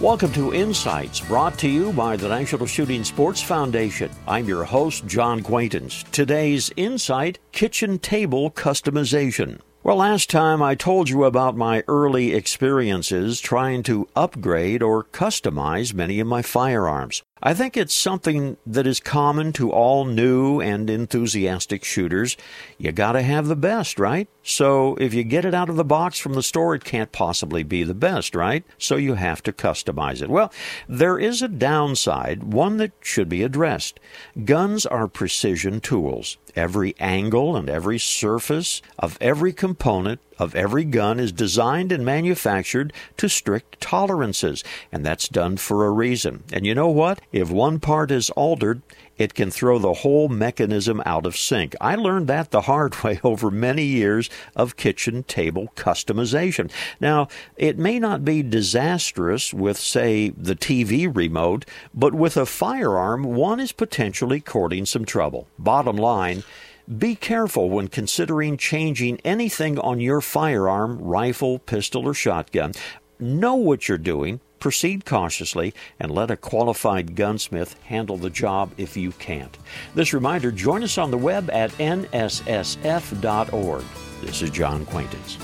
Welcome to Insights, brought to you by the National Shooting Sports Foundation. I'm your host, John Quaintance. Today's Insight Kitchen Table Customization. Well, last time I told you about my early experiences trying to upgrade or customize many of my firearms. I think it's something that is common to all new and enthusiastic shooters. You gotta have the best, right? So if you get it out of the box from the store, it can't possibly be the best, right? So you have to customize it. Well, there is a downside, one that should be addressed. Guns are precision tools. Every angle and every surface of every component of every gun is designed and manufactured to strict tolerances, and that's done for a reason. And you know what? If one part is altered, it can throw the whole mechanism out of sync. I learned that the hard way over many years of kitchen table customization. Now, it may not be disastrous with, say, the TV remote, but with a firearm, one is potentially courting some trouble. Bottom line, be careful when considering changing anything on your firearm, rifle, pistol, or shotgun. Know what you're doing, proceed cautiously, and let a qualified gunsmith handle the job if you can't. This reminder join us on the web at nssf.org. This is John Quaintance.